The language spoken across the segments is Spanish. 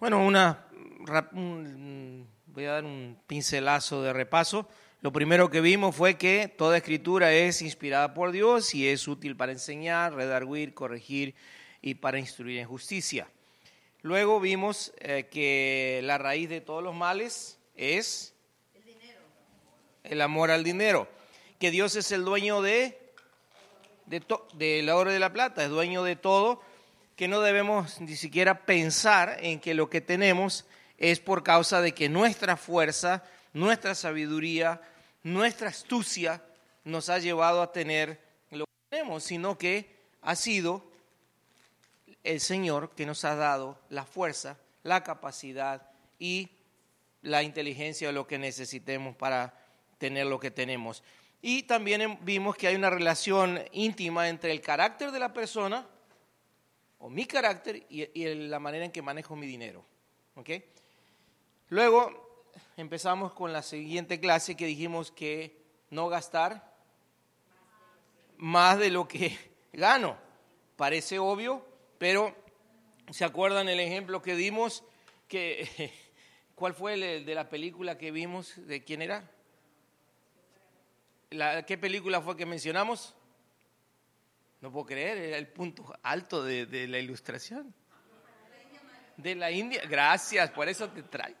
Bueno, una, voy a dar un pincelazo de repaso. Lo primero que vimos fue que toda escritura es inspirada por Dios y es útil para enseñar, redarguir, corregir y para instruir en justicia. Luego vimos eh, que la raíz de todos los males es el, amor al dinero, que Dios es el dueño de, de, de la oro de la plata, es dueño de todo, que no debemos ni siquiera pensar en que lo que tenemos es por causa de que nuestra fuerza, nuestra sabiduría, nuestra astucia nos ha llevado a tener lo que tenemos, sino que ha sido el Señor que nos ha dado la fuerza, la capacidad y la inteligencia de lo que necesitemos para tener lo que tenemos. Y también vimos que hay una relación íntima entre el carácter de la persona, o mi carácter, y, la manera en que manejo mi dinero. ¿Okay? Luego empezamos con la siguiente clase que dijimos que no gastar más de lo que gano. Parece obvio, pero ¿se acuerdan el ejemplo que dimos? Que, ¿Cuál fue el de la película que vimos? ¿De quién era? La, ¿Qué película fue que mencionamos? No puedo creer, era el punto alto de, de la ilustración. De la India, gracias, por eso te traes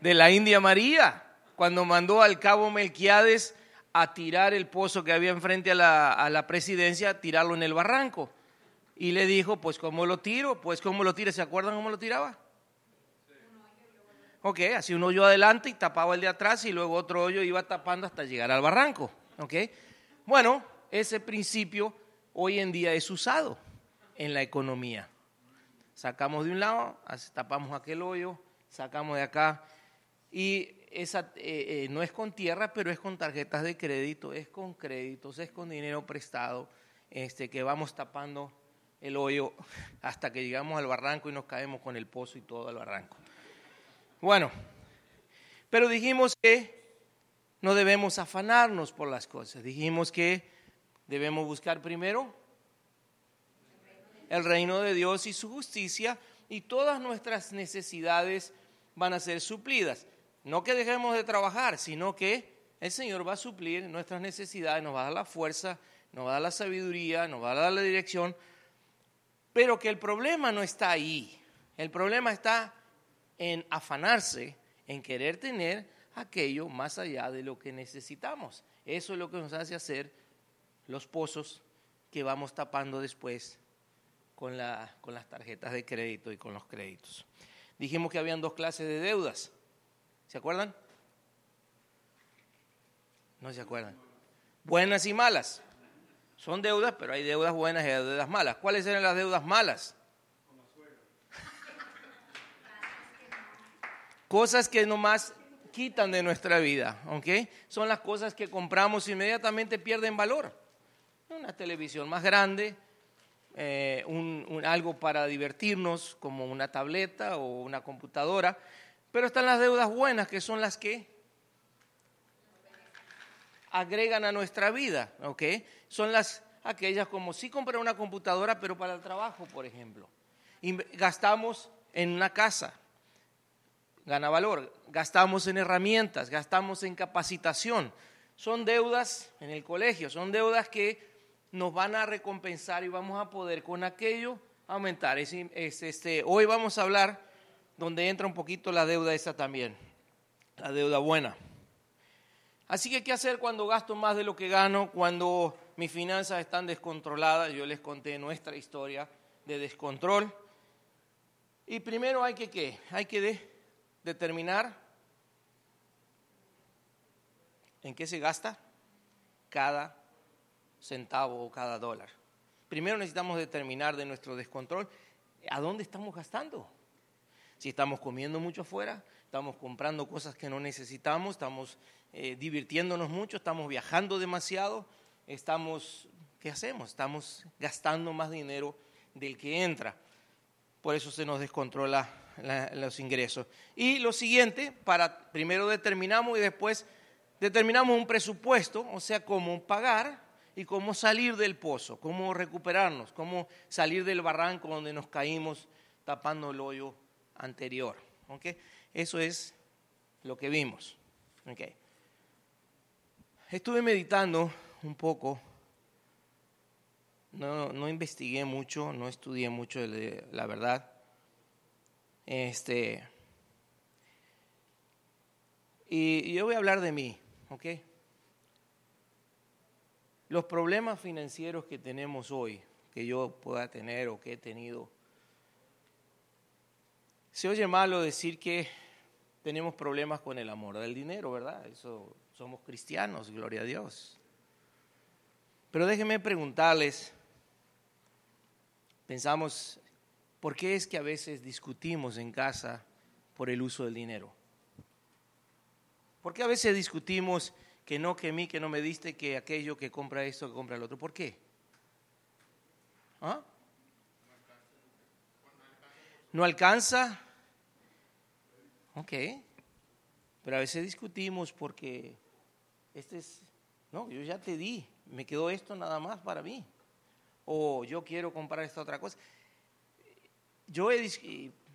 de la India María, cuando mandó al cabo Melquiades a tirar el pozo que había enfrente a la, a la presidencia, tirarlo en el barranco. Y le dijo, pues ¿cómo lo tiro? Pues ¿cómo lo tira? ¿Se acuerdan cómo lo tiraba? Ok, así un hoyo adelante y tapaba el de atrás y luego otro hoyo iba tapando hasta llegar al barranco. Ok, bueno, ese principio hoy en día es usado en la economía. Sacamos de un lado, tapamos aquel hoyo, sacamos de acá y esa eh, eh, no es con tierra, pero es con tarjetas de crédito, es con créditos, es con dinero prestado, este, que vamos tapando el hoyo hasta que llegamos al barranco y nos caemos con el pozo y todo el barranco. Bueno, pero dijimos que no debemos afanarnos por las cosas, dijimos que debemos buscar primero el reino de Dios y su justicia y todas nuestras necesidades van a ser suplidas. No que dejemos de trabajar, sino que el Señor va a suplir nuestras necesidades, nos va a dar la fuerza, nos va a dar la sabiduría, nos va a dar la dirección, pero que el problema no está ahí. El problema está en afanarse, en querer tener aquello más allá de lo que necesitamos. Eso es lo que nos hace hacer los pozos que vamos tapando después con, la, con las tarjetas de crédito y con los créditos. Dijimos que habían dos clases de deudas. ¿Se acuerdan? No se acuerdan. Buenas y malas. Son deudas, pero hay deudas buenas y hay deudas malas. ¿Cuáles eran las deudas malas? Cosas que nomás quitan de nuestra vida, ¿ok? Son las cosas que compramos inmediatamente pierden valor. Una televisión más grande, eh, algo para divertirnos como una tableta o una computadora, pero están las deudas buenas, que son las que agregan a nuestra vida, ¿ok? Son las aquellas como si compré una computadora, pero para el trabajo, por ejemplo. Y gastamos en una casa, gana valor. Gastamos en herramientas, gastamos en capacitación. Son deudas en el colegio, son deudas que nos van a recompensar y vamos a poder con aquello aumentar. este, hoy vamos a hablar donde entra un poquito la deuda esa también, la deuda buena. Así que, ¿qué hacer cuando gasto más de lo que gano? Cuando mis finanzas están descontroladas. Yo les conté nuestra historia de descontrol. Y primero hay que, ¿qué? Hay que determinar en qué se gasta cada centavo o cada dólar. Primero necesitamos determinar de nuestro descontrol a dónde estamos gastando. Si estamos comiendo mucho afuera, estamos comprando cosas que no necesitamos, estamos eh, divirtiéndonos mucho, estamos viajando demasiado, estamos, ¿qué hacemos? Estamos gastando más dinero del que entra. Por eso se nos descontrola los ingresos. Y lo siguiente, para primero determinamos y después determinamos un presupuesto, o sea, cómo pagar y cómo salir del pozo, cómo recuperarnos, cómo salir del barranco donde nos caímos tapando el hoyo anterior. ¿okay? Eso es lo que vimos. Okay. Estuve meditando un poco, no, no investigué mucho, no estudié mucho la verdad. Este, y yo voy a hablar de mí, ¿ok? Los problemas financieros que tenemos hoy, que yo pueda tener o que he tenido, se oye malo decir que tenemos problemas con el amor del dinero, ¿verdad? Eso somos cristianos, gloria a Dios. Pero déjenme preguntarles, pensamos, ¿por qué es que a veces discutimos en casa por el uso del dinero? ¿Por qué a veces discutimos que no, que mí, que no me diste, que aquello, que compra esto, que compra el otro? ¿Por qué? ¿Ah? ¿No alcanza? Ok. Pero a veces discutimos porque este es, no, yo ya te di, me quedó esto nada más para mí. O yo quiero comprar esta otra cosa. Yo he,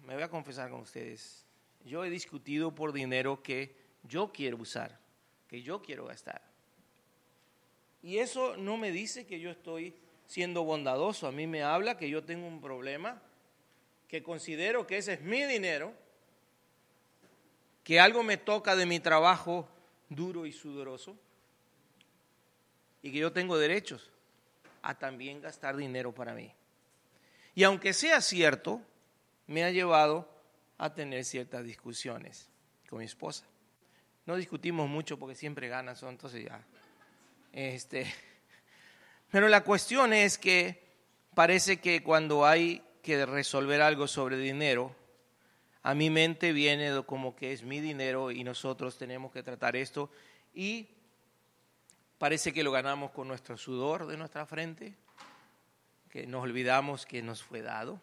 me voy a confesar con ustedes, yo he discutido por dinero que yo quiero usar, que yo quiero gastar. Y eso no me dice que yo estoy siendo bondadoso, a mí me habla que yo tengo un problema, que considero que ese es mi dinero, que algo me toca de mi trabajo duro y sudoroso, y que yo tengo derechos a también gastar dinero para mí. Y aunque sea cierto, me ha llevado a tener ciertas discusiones con mi esposa. No discutimos mucho porque siempre ganan, entonces ya. Este, pero la cuestión es que parece que cuando hay que resolver algo sobre dinero, a mi mente viene como que es mi dinero y nosotros tenemos que tratar esto y parece que lo ganamos con nuestro sudor de nuestra frente, que nos olvidamos que nos fue dado.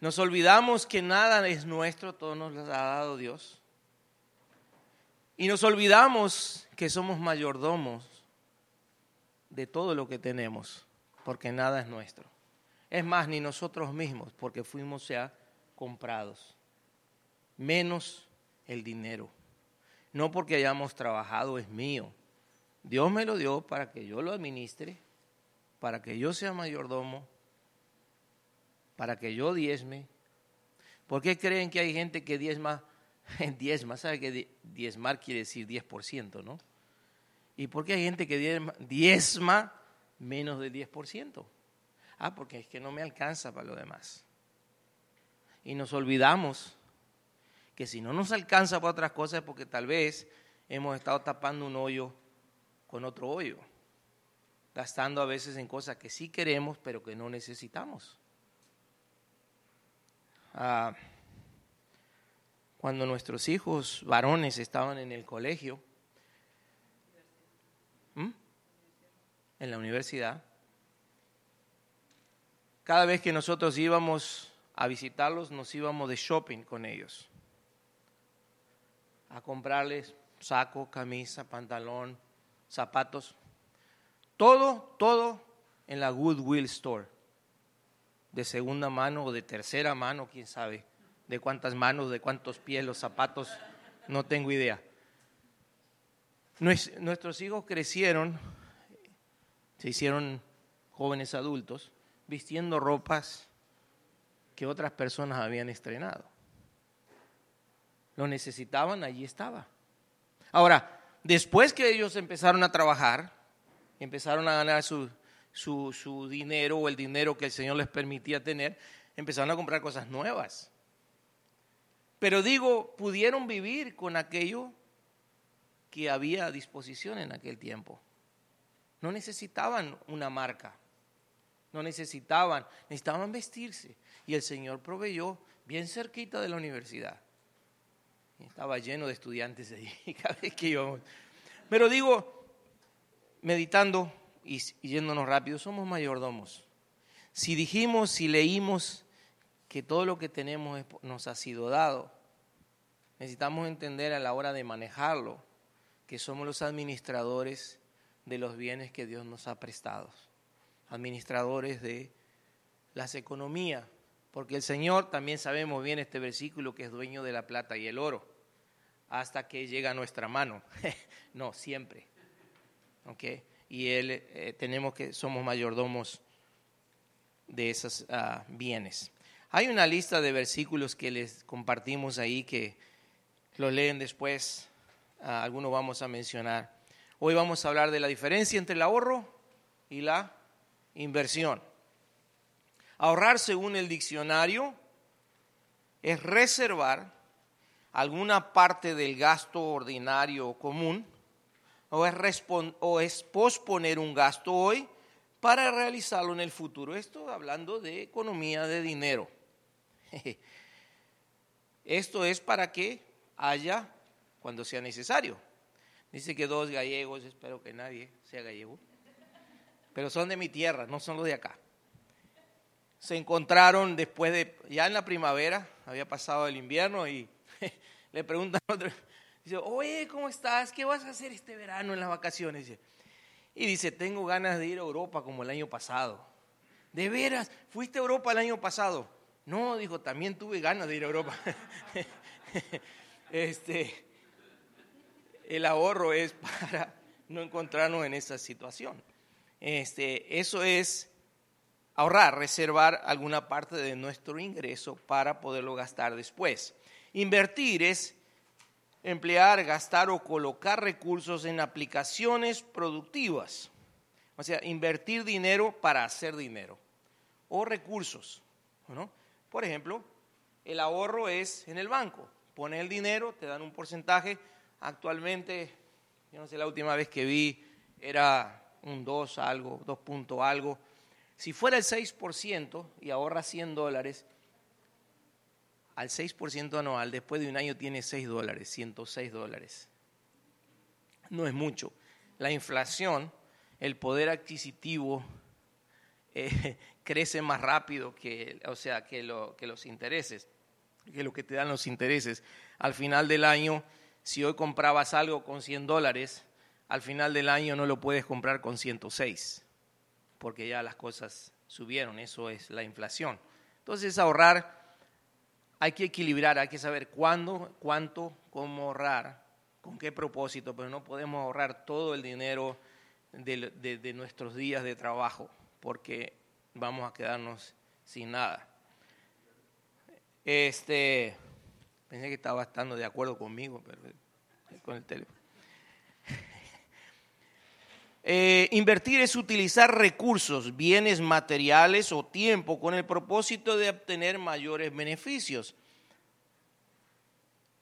Nos olvidamos que nada es nuestro, todo nos lo ha dado Dios. Y nos olvidamos que somos mayordomos de todo lo que tenemos, porque nada es nuestro. Es más, ni nosotros mismos, porque fuimos ya comprados, menos el dinero. No porque hayamos trabajado, es mío. Dios me lo dio para que yo lo administre, para que yo sea mayordomo, para que yo diezme. ¿Por qué creen que hay gente que diezma diezma, ¿sabe que diezmar quiere decir 10%, no? ¿Y por qué hay gente que diezma, diezma menos del 10%? Ah, porque es que no me alcanza para lo demás. Y nos olvidamos que si no nos alcanza para otras cosas es porque tal vez hemos estado tapando un hoyo con otro hoyo, gastando a veces en cosas que sí queremos pero que no necesitamos. Ah, cuando nuestros hijos varones estaban en el colegio, en la universidad, cada vez que nosotros íbamos a visitarlos, nos íbamos de shopping con ellos, a comprarles saco, camisa, pantalón, zapatos, todo, todo en la Goodwill Store, de segunda mano o de tercera mano, quién sabe de cuántas manos, de cuántos pies los zapatos, no tengo idea. Nuestros hijos crecieron, se hicieron jóvenes adultos, vistiendo ropas que otras personas habían estrenado. Lo necesitaban, allí estaba. Ahora, después que ellos empezaron a trabajar, empezaron a ganar su, su, su dinero o el dinero que el Señor les permitía tener, empezaron a comprar cosas nuevas. Pero digo, pudieron vivir con aquello que había a disposición en aquel tiempo. No necesitaban una marca, no necesitaban, necesitaban vestirse. Y el Señor proveyó bien cerquita de la universidad. Estaba lleno de estudiantes allí cada vez que íbamos. Pero digo, meditando y yéndonos rápido, somos mayordomos. Si dijimos, si leímos que todo lo que tenemos nos ha sido dado. Necesitamos entender a la hora de manejarlo que somos los administradores de los bienes que Dios nos ha prestado, administradores de las economías, Porque el Señor, también sabemos bien este versículo, que es dueño de la plata y el oro, hasta que llega a nuestra mano. no, siempre. ¿Ok? Y Él, eh, tenemos que, somos mayordomos de esos ah, bienes. Hay una lista de versículos que les compartimos ahí que lo leen después, ah, algunos vamos a mencionar. Hoy vamos a hablar de la diferencia entre el ahorro y la inversión. Ahorrar, según el diccionario, es reservar alguna parte del gasto ordinario común o es, o es posponer un gasto hoy para realizarlo en el futuro. Esto hablando de economía de dinero. Esto es para que haya cuando sea necesario. Dice que dos gallegos, espero que nadie sea gallego, pero son de mi tierra, no son los de acá. Se encontraron después de, ya en la primavera, había pasado el invierno y le preguntan a otro, dice, oye, ¿cómo estás? ¿Qué vas a hacer este verano en las vacaciones? Y dice, tengo ganas de ir a Europa como el año pasado. ¿De veras? ¿Fuiste a Europa el año pasado? No, dijo, también tuve ganas de ir a Europa. este, el ahorro es para no encontrarnos en esa situación. Este, eso es ahorrar, reservar alguna parte de nuestro ingreso para poderlo gastar después. Invertir es emplear, gastar o colocar recursos en aplicaciones productivas. O sea, invertir dinero para hacer dinero o recursos. ¿no? Por ejemplo, el ahorro es en el banco. Pones el dinero, te dan un porcentaje. Actualmente, yo no sé, la última vez que vi era un 2 algo, 2 punto algo. Si fuera el 6% y ahorra 100 dólares, al 6% anual, después de un año tiene 6 dólares, 106 dólares. No es mucho. La inflación, el poder adquisitivo eh, crece más rápido que, o sea, que, lo, que los intereses, que lo que te dan los intereses. Al final del año, si hoy comprabas algo con 100 dólares, al final del año no lo puedes comprar con 106, porque ya las cosas subieron, eso es la inflación. Entonces ahorrar, hay que equilibrar, hay que saber cuándo, cuánto, cómo ahorrar, con qué propósito, pero no podemos ahorrar todo el dinero de nuestros días de trabajo porque vamos a quedarnos sin nada. Este, pensé que estaba estando de acuerdo conmigo, pero con el teléfono. Eh, invertir es utilizar recursos, bienes materiales o tiempo con el propósito de obtener mayores beneficios.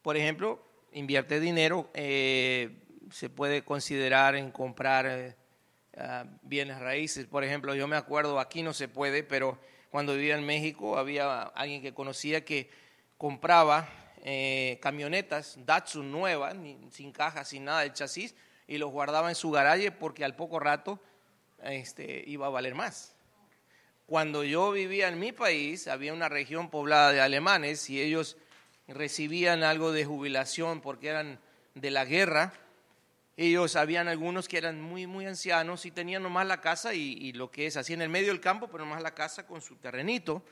Por ejemplo, invierte dinero, eh, se puede considerar en comprar Ah, bienes raíces. Por ejemplo, yo me acuerdo, aquí no se puede, pero cuando vivía en México había alguien que conocía que compraba eh, camionetas Datsun nuevas, sin caja, sin nada de chasis, y los guardaba en su garaje porque al poco rato este, iba a valer más. Cuando yo vivía en mi país, había una región poblada de alemanes y ellos recibían algo de jubilación porque eran de la guerra ellos habían algunos que eran muy, muy ancianos y tenían nomás la casa y, lo que es así en el medio del campo, pero nomás la casa con su terrenito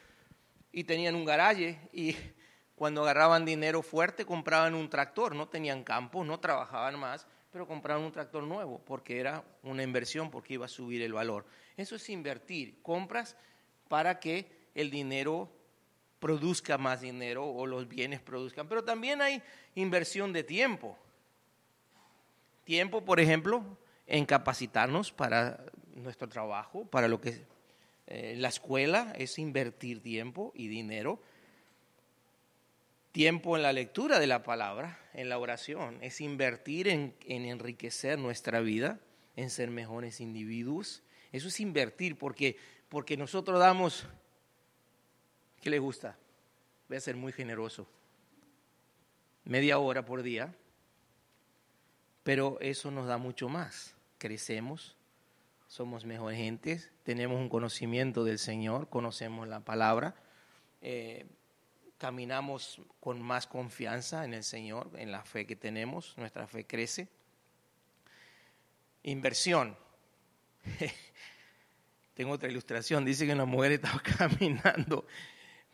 y tenían un garaje y cuando agarraban dinero fuerte compraban un tractor, no tenían campo, no trabajaban más, pero compraban un tractor nuevo porque era una inversión, porque iba a subir el valor. Eso es invertir, compras para que el dinero produzca más dinero o los bienes produzcan, pero también hay inversión de tiempo. Tiempo, por ejemplo, en capacitarnos para nuestro trabajo, para lo que eh, la escuela es invertir tiempo y dinero. Tiempo en la lectura de la palabra, en la oración, es invertir en, en enriquecer nuestra vida, en ser mejores individuos. Eso es invertir porque, porque nosotros damos, ¿qué le gusta? Voy a ser muy generoso. Media hora por día pero eso nos da mucho más. Crecemos, somos mejores gentes, tenemos un conocimiento del Señor, conocemos la palabra, eh, caminamos con más confianza en el Señor, en la fe que tenemos, nuestra fe crece. Inversión. Tengo otra ilustración, dice que una mujer estaba caminando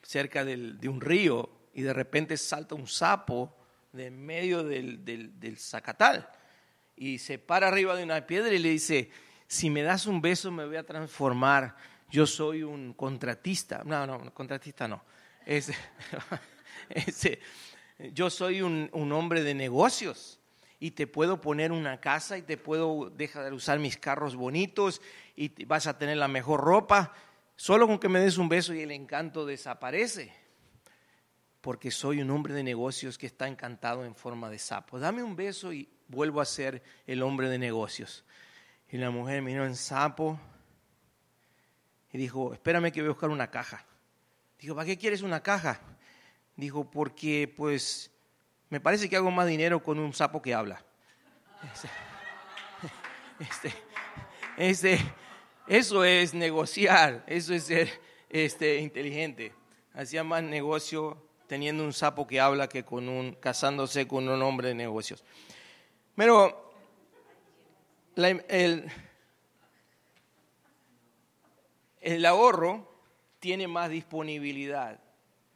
cerca de un río y de repente salta un sapo de medio del, del, zacatal y se para arriba de una piedra y le dice, si me das un beso me voy a transformar, yo soy un contratista. No, no, contratista no. Es, yo soy un, un, hombre de negocios y te puedo poner una casa y te puedo dejar de usar mis carros bonitos y vas a tener la mejor ropa. Solo con que me des un beso y el encanto desaparece porque soy un hombre de negocios que está encantado en forma de sapo. Dame un beso y vuelvo a ser el hombre de negocios. Y la mujer miró en sapo y dijo, espérame que voy a buscar una caja. Dijo, ¿para qué quieres una caja? Dijo, porque pues me parece que hago más dinero con un sapo que habla. Este, este, eso es negociar, eso es ser este, inteligente. Hacía más negocio teniendo un sapo que habla que con un, casándose con un hombre de negocios. Pero el, el ahorro tiene más disponibilidad.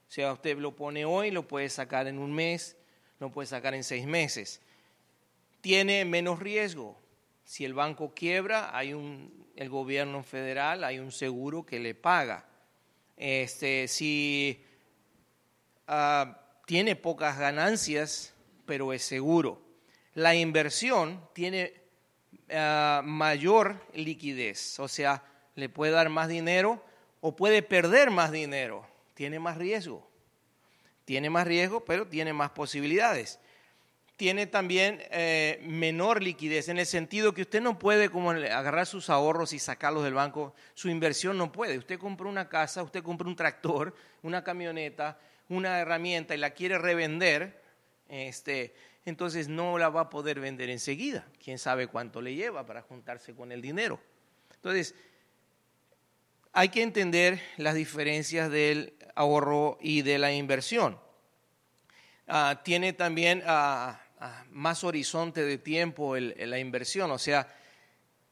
O sea, usted lo pone hoy, lo puede sacar en un mes, lo puede sacar en seis meses. Tiene menos riesgo. Si el banco quiebra, hay un, el gobierno federal, hay un seguro que le paga. Este, si Ah, tiene pocas ganancias, pero es seguro. La inversión tiene ah, mayor liquidez, o sea, le puede dar más dinero o puede perder más dinero. Tiene más riesgo. Tiene más riesgo, pero tiene más posibilidades. Tiene también eh, menor liquidez, en el sentido que usted no puede como agarrar sus ahorros y sacarlos del banco. Su inversión no puede. Usted compra una casa, usted compra un tractor, una camioneta, una herramienta y la quiere revender, este, entonces no la va a poder vender enseguida. Quién sabe cuánto le lleva para juntarse con el dinero. Entonces, hay que entender las diferencias del ahorro y de la inversión. Ah, tiene también ah, ah, más horizonte de tiempo la inversión, o sea,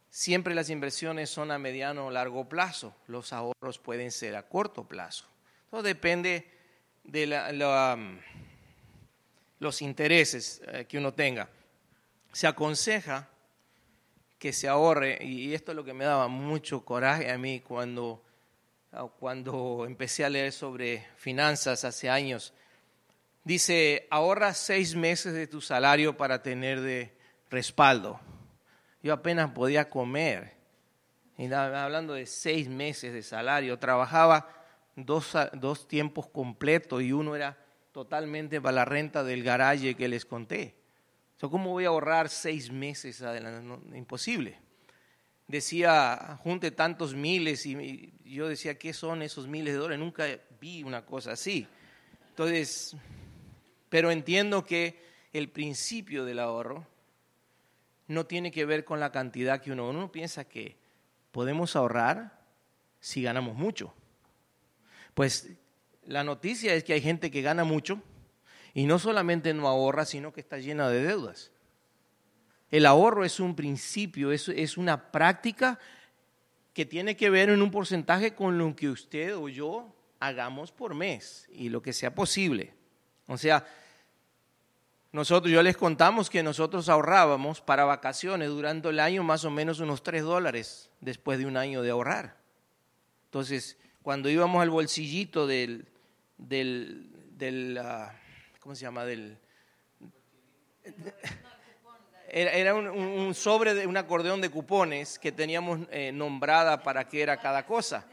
siempre las inversiones son a mediano o largo plazo, los ahorros pueden ser a corto plazo. Todo depende de um, los intereses eh, que uno tenga. Se aconseja que se ahorre, y esto es lo que me daba mucho coraje a mí cuando, ah, cuando empecé a leer sobre finanzas hace años. Dice, ahorra seis meses de tu salario para tener de respaldo. Yo apenas podía comer. Y hablando de seis meses de salario, trabajaba dos, tiempos completos y uno era totalmente para la renta del garaje que les conté. ¿Cómo voy a ahorrar seis meses adelante? imposible. Decía, junte tantos miles y yo decía, ¿qué son esos miles de dólares? Nunca vi una cosa así. Entonces, pero entiendo que el principio del ahorro no tiene que ver con la cantidad que uno, uno piensa que podemos ahorrar si ganamos mucho. Pues la noticia es que hay gente que gana mucho y no solamente no ahorra, sino que está llena de deudas. El ahorro es un principio, es, es una práctica que tiene que ver en un porcentaje con lo que usted o yo hagamos por mes y lo que sea posible. O sea, nosotros, yo les contamos que nosotros ahorrábamos para vacaciones durante el año más o menos unos 3 dólares después de un año de ahorrar. Entonces, cuando íbamos al bolsillito del, del, ah, ¿cómo se llama? Del, era, un, sobre de un acordeón de cupones que teníamos eh, nombrada para qué era cada cosa.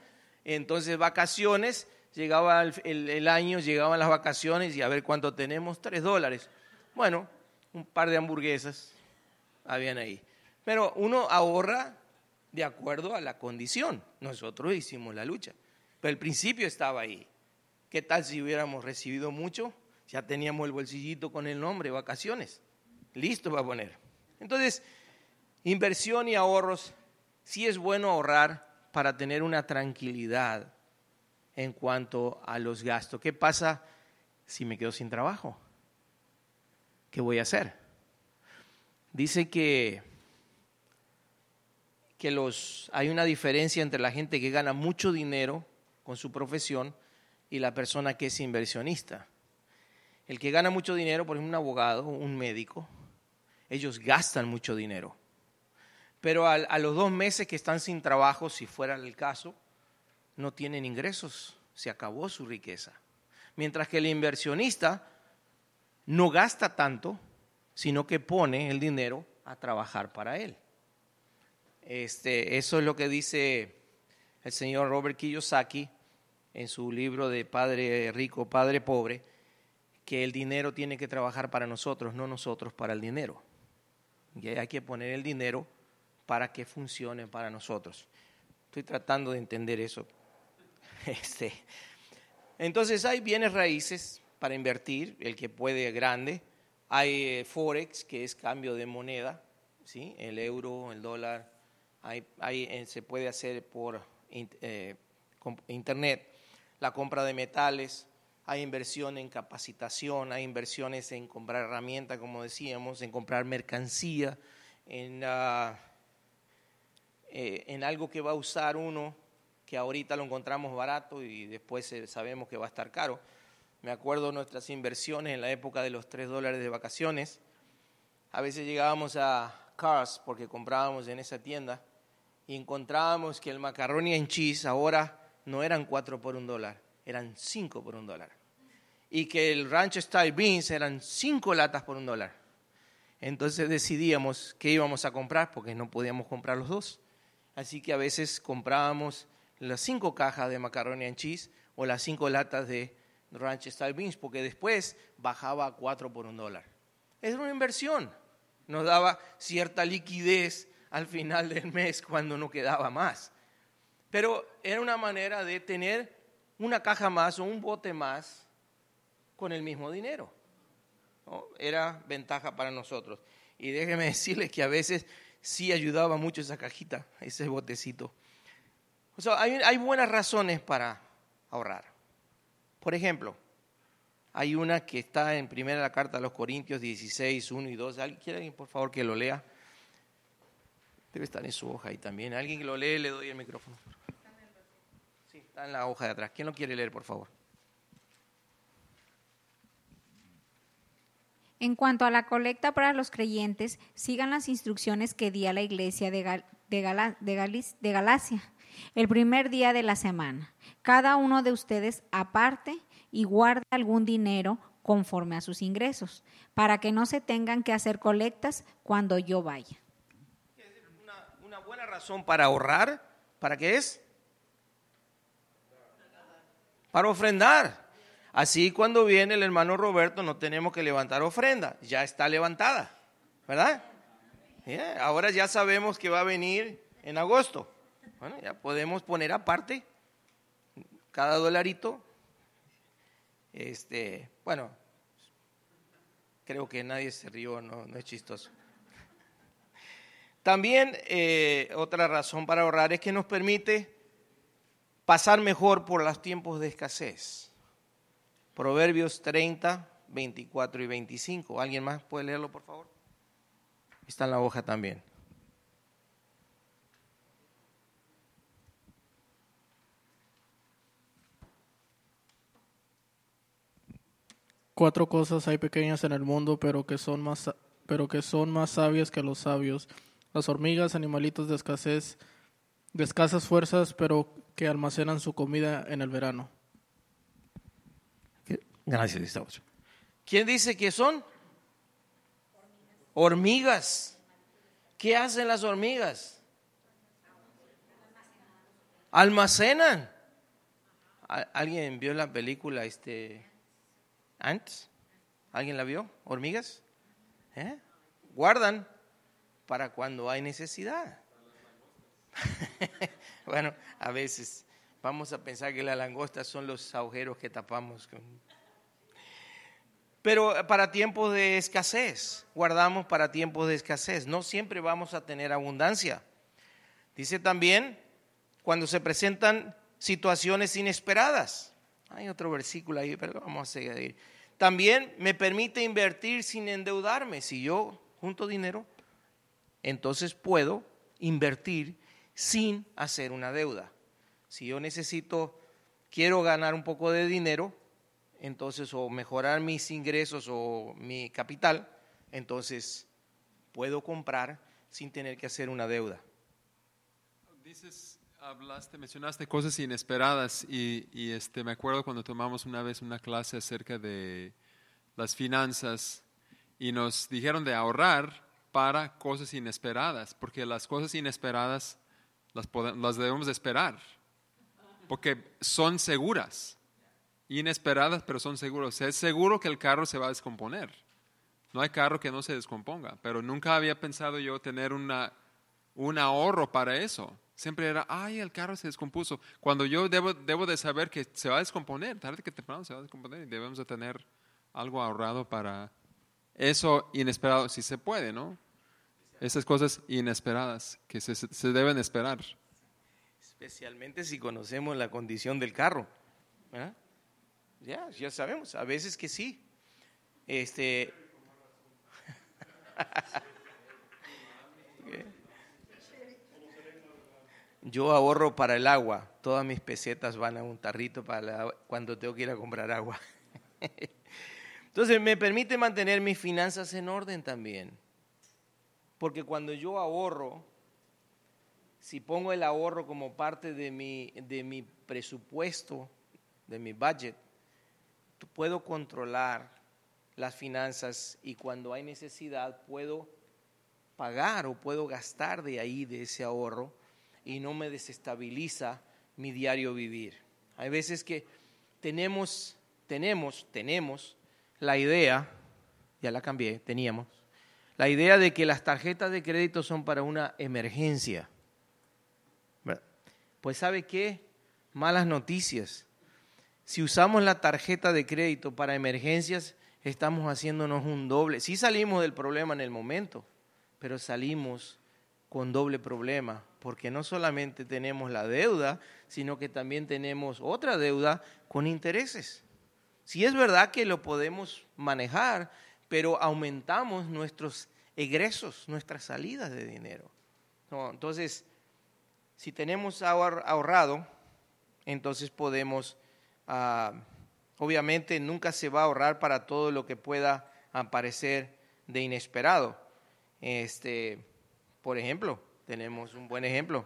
Entonces, vacaciones, llegaba el, el, año, llegaban las vacaciones y a ver cuánto tenemos, tres dólares. Bueno, un par de hamburguesas habían ahí. Pero uno ahorra de acuerdo a la condición. Nosotros hicimos la lucha. Pero el principio estaba ahí. ¿Qué tal si hubiéramos recibido mucho? Ya teníamos el bolsillito con el nombre, vacaciones. Listo para poner. Entonces, inversión y ahorros, sí es bueno ahorrar para tener una tranquilidad en cuanto a los gastos. ¿Qué pasa si me quedo sin trabajo? ¿Qué voy a hacer? Dice que, que los, hay una diferencia entre la gente que gana mucho dinero con su profesión y la persona que es inversionista. El que gana mucho dinero, por ejemplo, un abogado, un médico, ellos gastan mucho dinero. Pero a, los dos meses que están sin trabajo, si fuera el caso, no tienen ingresos, se acabó su riqueza. Mientras que el inversionista no gasta tanto, sino que pone el dinero a trabajar para él. Este, eso es lo que dice el señor Robert Kiyosaki en su libro de Padre Rico, Padre Pobre, que el dinero tiene que trabajar para nosotros, no nosotros para el dinero. Y hay que poner el dinero para que funcione para nosotros. Estoy tratando de entender eso. Este. Entonces hay bienes raíces para invertir, el que puede grande. Hay eh, Forex, que es cambio de moneda, ¿sí? el euro, el dólar. Hay, eh, se puede hacer por eh, internet la compra de metales, hay inversión en capacitación, hay inversiones en comprar herramientas, como decíamos, en comprar mercancía, en, ah, eh, en algo que va a usar uno, que ahorita lo encontramos barato y después sabemos que va a estar caro. Me acuerdo nuestras inversiones en la época de los 3 dólares de vacaciones. A veces llegábamos a Cars porque comprábamos en esa tienda y encontrábamos que el macarrón en cheese ahora no eran 4 por un dólar, eran 5 por un dólar y que el Ranch Style Beans eran cinco latas por un dólar. Entonces decidíamos qué íbamos a comprar porque no podíamos comprar los dos. Así que a veces comprábamos las cinco cajas de macaroni and cheese o las cinco latas de Ranch Style Beans porque después bajaba a cuatro por un dólar. Es una inversión. Nos daba cierta liquidez al final del mes cuando no quedaba más. Pero era una manera de tener una caja más o un bote más con el mismo dinero. Era ventaja para nosotros. Y déjeme decirles que a veces sí ayudaba mucho esa cajita, ese botecito. O sea, hay, buenas razones para ahorrar. Por ejemplo, hay una que está en primera la carta a los Corintios 16, 1 y 2. ¿Quiere alguien, por favor, que lo lea? Debe estar en su hoja ahí también. Alguien que lo lee, le doy el micrófono. Está en la hoja de atrás. ¿Quién lo quiere leer, por favor? En cuanto a la colecta para los creyentes, sigan las instrucciones que di a la iglesia de, de, Galacia el primer día de la semana. Cada uno de ustedes aparte y guarde algún dinero conforme a sus ingresos, para que no se tengan que hacer colectas cuando yo vaya. Una, una buena razón para ahorrar, ¿para qué es? Para ofrendar. Así cuando viene el hermano Roberto no tenemos que levantar ofrenda, ya está levantada, ¿verdad? ahora ya sabemos que va a venir en agosto. Bueno, ya podemos poner aparte cada dolarito. Este, bueno, creo que nadie se rió, no, no es chistoso. También eh, otra razón para ahorrar es que nos permite pasar mejor por los tiempos de escasez. Proverbios 30, 24 y 25. ¿Alguien más puede leerlo, por favor? Está en la hoja también. Cuatro cosas hay pequeñas en el mundo, pero que son más, pero que son más sabias que los sabios. Las hormigas, animalitos de escasez, de escasas fuerzas, pero que almacenan su comida en el verano. Gracias, Gustavo. ¿Quién dice que son? Hormigas. ¿Qué hacen las hormigas? Almacenan. ¿Alguien vio la película este Ants? ¿Alguien la vio? ¿Hormigas? ¿Eh? Guardan para cuando hay necesidad. bueno, a veces vamos a pensar que las langostas son los agujeros que tapamos con pero para tiempos de escasez, guardamos para tiempos de escasez. No siempre vamos a tener abundancia. Dice también cuando se presentan situaciones inesperadas. Hay otro versículo ahí, pero vamos a seguir. También me permite invertir sin endeudarme. Si yo junto dinero, entonces puedo invertir sin hacer una deuda. Si yo necesito quiero ganar un poco de dinero, entonces o mejorar mis ingresos o mi capital, entonces puedo comprar sin tener que hacer una deuda. Dices, hablaste, mencionaste cosas inesperadas y, y, este, me acuerdo cuando tomamos una vez una clase acerca de las finanzas y nos dijeron de ahorrar para cosas inesperadas, porque las cosas inesperadas las, debemos de esperar, porque son seguras, inesperadas, pero son seguras. Es seguro que el carro se va a descomponer. No hay carro que no se descomponga, pero nunca había pensado yo tener una, un ahorro para eso. Siempre era, ay, el carro se descompuso. Cuando yo debo, debo de saber que se va a descomponer, tarde que temprano se va a descomponer y debemos de tener algo ahorrado para eso inesperado, si se puede, ¿no? Esas cosas inesperadas que se, se deben esperar. Especialmente si conocemos la condición del carro. Ya, ya sabemos, a veces que sí. Este, Yo ahorro para el agua. Todas mis pesetas van a un tarrito para cuando tengo que ir a comprar agua. Entonces me permite mantener mis finanzas en orden también. Porque cuando yo ahorro, si pongo el ahorro como parte de mi, de mi presupuesto, de mi budget, puedo controlar las finanzas y cuando hay necesidad puedo pagar o puedo gastar de ahí, de ese ahorro, y no me desestabiliza mi diario vivir. Hay veces que tenemos, tenemos, tenemos la idea, ya la cambié, teníamos, la idea de que las tarjetas de crédito son para una emergencia. Pues ¿sabe qué? Malas noticias. Si usamos la tarjeta de crédito para emergencias, estamos haciéndonos un doble. Sí salimos del problema en el momento, pero salimos con doble problema, porque no solamente tenemos la deuda, sino que también tenemos otra deuda con intereses. Sí es verdad que lo podemos manejar, pero aumentamos nuestros egresos, nuestras salidas de dinero. entonces, si tenemos ahorrado, entonces podemos... Ah, Obviamente nunca se va a ahorrar para todo lo que pueda aparecer de inesperado. Este, por ejemplo, tenemos un buen ejemplo.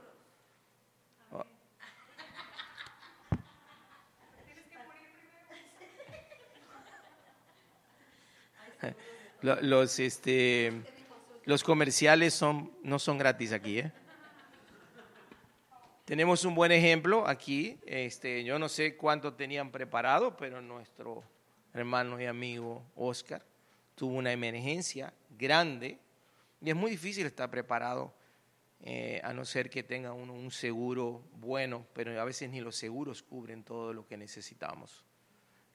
Los, este, los comerciales son, no son gratis aquí, ¿eh? Tenemos un buen ejemplo aquí. Este, yo no sé cuánto tenían preparado, pero nuestro hermano y amigo Oscar tuvo una emergencia grande y es muy difícil estar preparado eh, a no ser que tenga uno un seguro bueno, pero a veces ni los seguros cubren todo lo que necesitamos.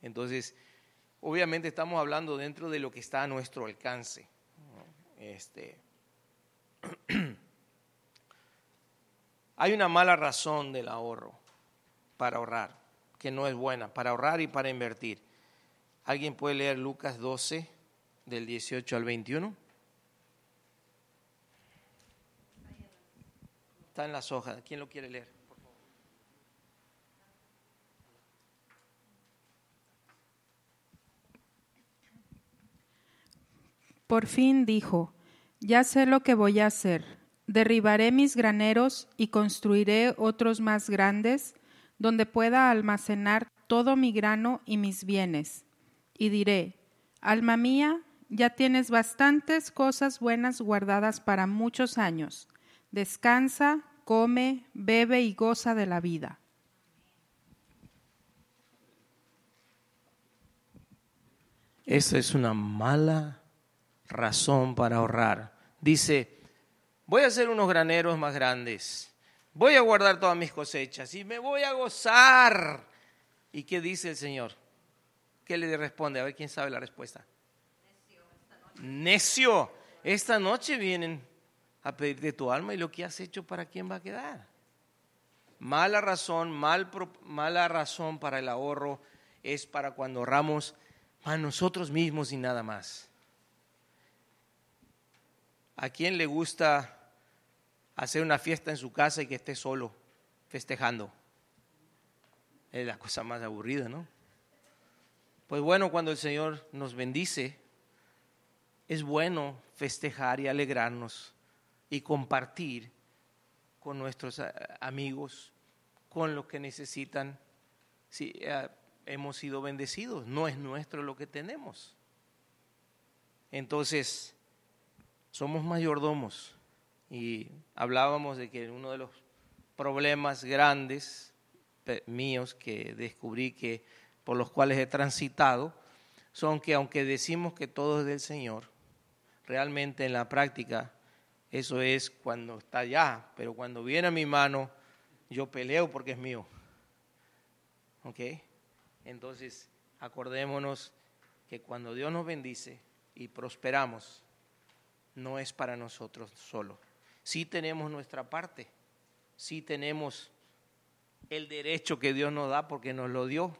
Entonces, obviamente estamos hablando dentro de lo que está a nuestro alcance. Este, Hay una mala razón del ahorro para ahorrar, que no es buena, para ahorrar y para invertir. ¿Alguien puede leer Lucas 12, del 18 al 21? Está en las hojas. ¿Quién lo quiere leer? Por fin dijo, ya sé lo que voy a hacer Derribaré mis graneros y construiré otros más grandes, donde pueda almacenar todo mi grano y mis bienes. Y diré, Alma mía, ya tienes bastantes cosas buenas guardadas para muchos años. Descansa, come, bebe y goza de la vida. Esa es una mala razón para ahorrar. Dice, voy a hacer unos graneros más grandes, voy a guardar todas mis cosechas y me voy a gozar. ¿Y qué dice el Señor? ¿Qué le responde? A ver quién sabe la respuesta. Necio, esta noche vienen a pedirte tu alma y lo que has hecho para quién va a quedar. Mala razón, mal, mala razón para el ahorro es para cuando ahorramos a nosotros mismos y nada más. ¿A quién le gusta hacer una fiesta en su casa y que esté solo festejando. Es la cosa más aburrida, ¿no? Pues bueno, cuando el Señor nos bendice, es bueno festejar y alegrarnos y compartir con nuestros amigos, con los que necesitan. Si eh, hemos sido bendecidos, no es nuestro lo que tenemos. Entonces, somos mayordomos y hablábamos de que uno de los problemas grandes míos que descubrí que por los cuales he transitado son que aunque decimos que todo es del Señor, realmente en la práctica eso es cuando está allá, pero cuando viene a mi mano yo peleo porque es mío. ¿Ok? Entonces, acordémonos que cuando Dios nos bendice y prosperamos, no es para nosotros solo. Sí tenemos nuestra parte, sí tenemos el derecho que Dios nos da porque nos lo dio,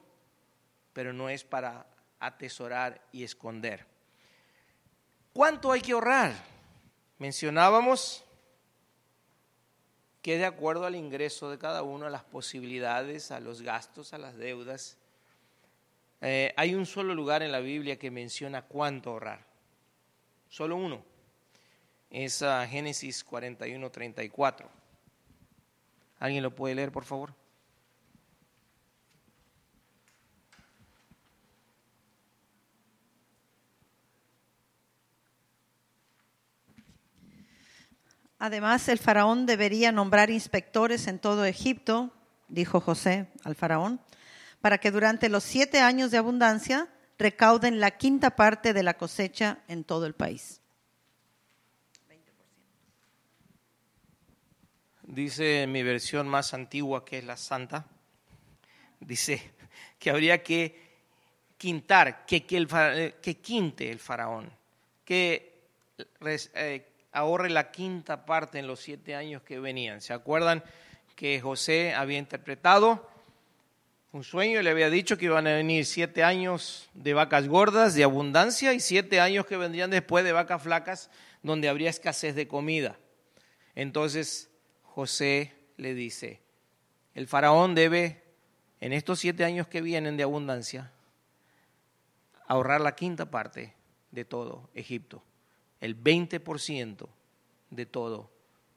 pero no es para atesorar y esconder. ¿Cuánto hay que ahorrar? Mencionábamos que de acuerdo al ingreso de cada uno, a las posibilidades, a los gastos, a las deudas, eh, hay un solo lugar en la Biblia que menciona cuánto ahorrar. Solo uno. Es Génesis 41, 34. ¿Alguien lo puede leer, por favor? Además, el faraón debería nombrar inspectores en todo Egipto, dijo José al faraón, para que durante los siete años de abundancia recauden la quinta parte de la cosecha en todo el país. Dice mi versión más antigua, que es la santa, dice que habría que quintar, que, que quinte el faraón, que eh, ahorre la quinta parte en los siete años que venían. ¿Se acuerdan que José había interpretado un sueño y le había dicho que iban a venir siete años de vacas gordas, de abundancia, y siete años que vendrían después de vacas flacas, donde habría escasez de comida? Entonces José le dice, el faraón debe, en estos siete años que vienen de abundancia, ahorrar la quinta parte de todo Egipto el 20% de todo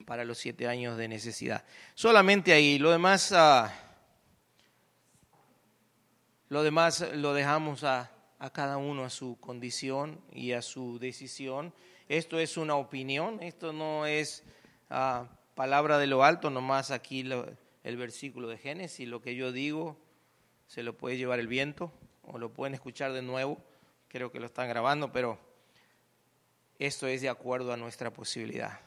para los siete años de necesidad. Solamente ahí, lo demás, ah, lo demás lo dejamos a, cada uno a su condición y a su decisión. Esto es una opinión, esto no es ah, palabra de lo alto, nomás aquí el versículo de Génesis, lo que yo digo se lo puede llevar el viento o lo pueden escuchar de nuevo, creo que lo están grabando, pero esto es de acuerdo a nuestra posibilidad.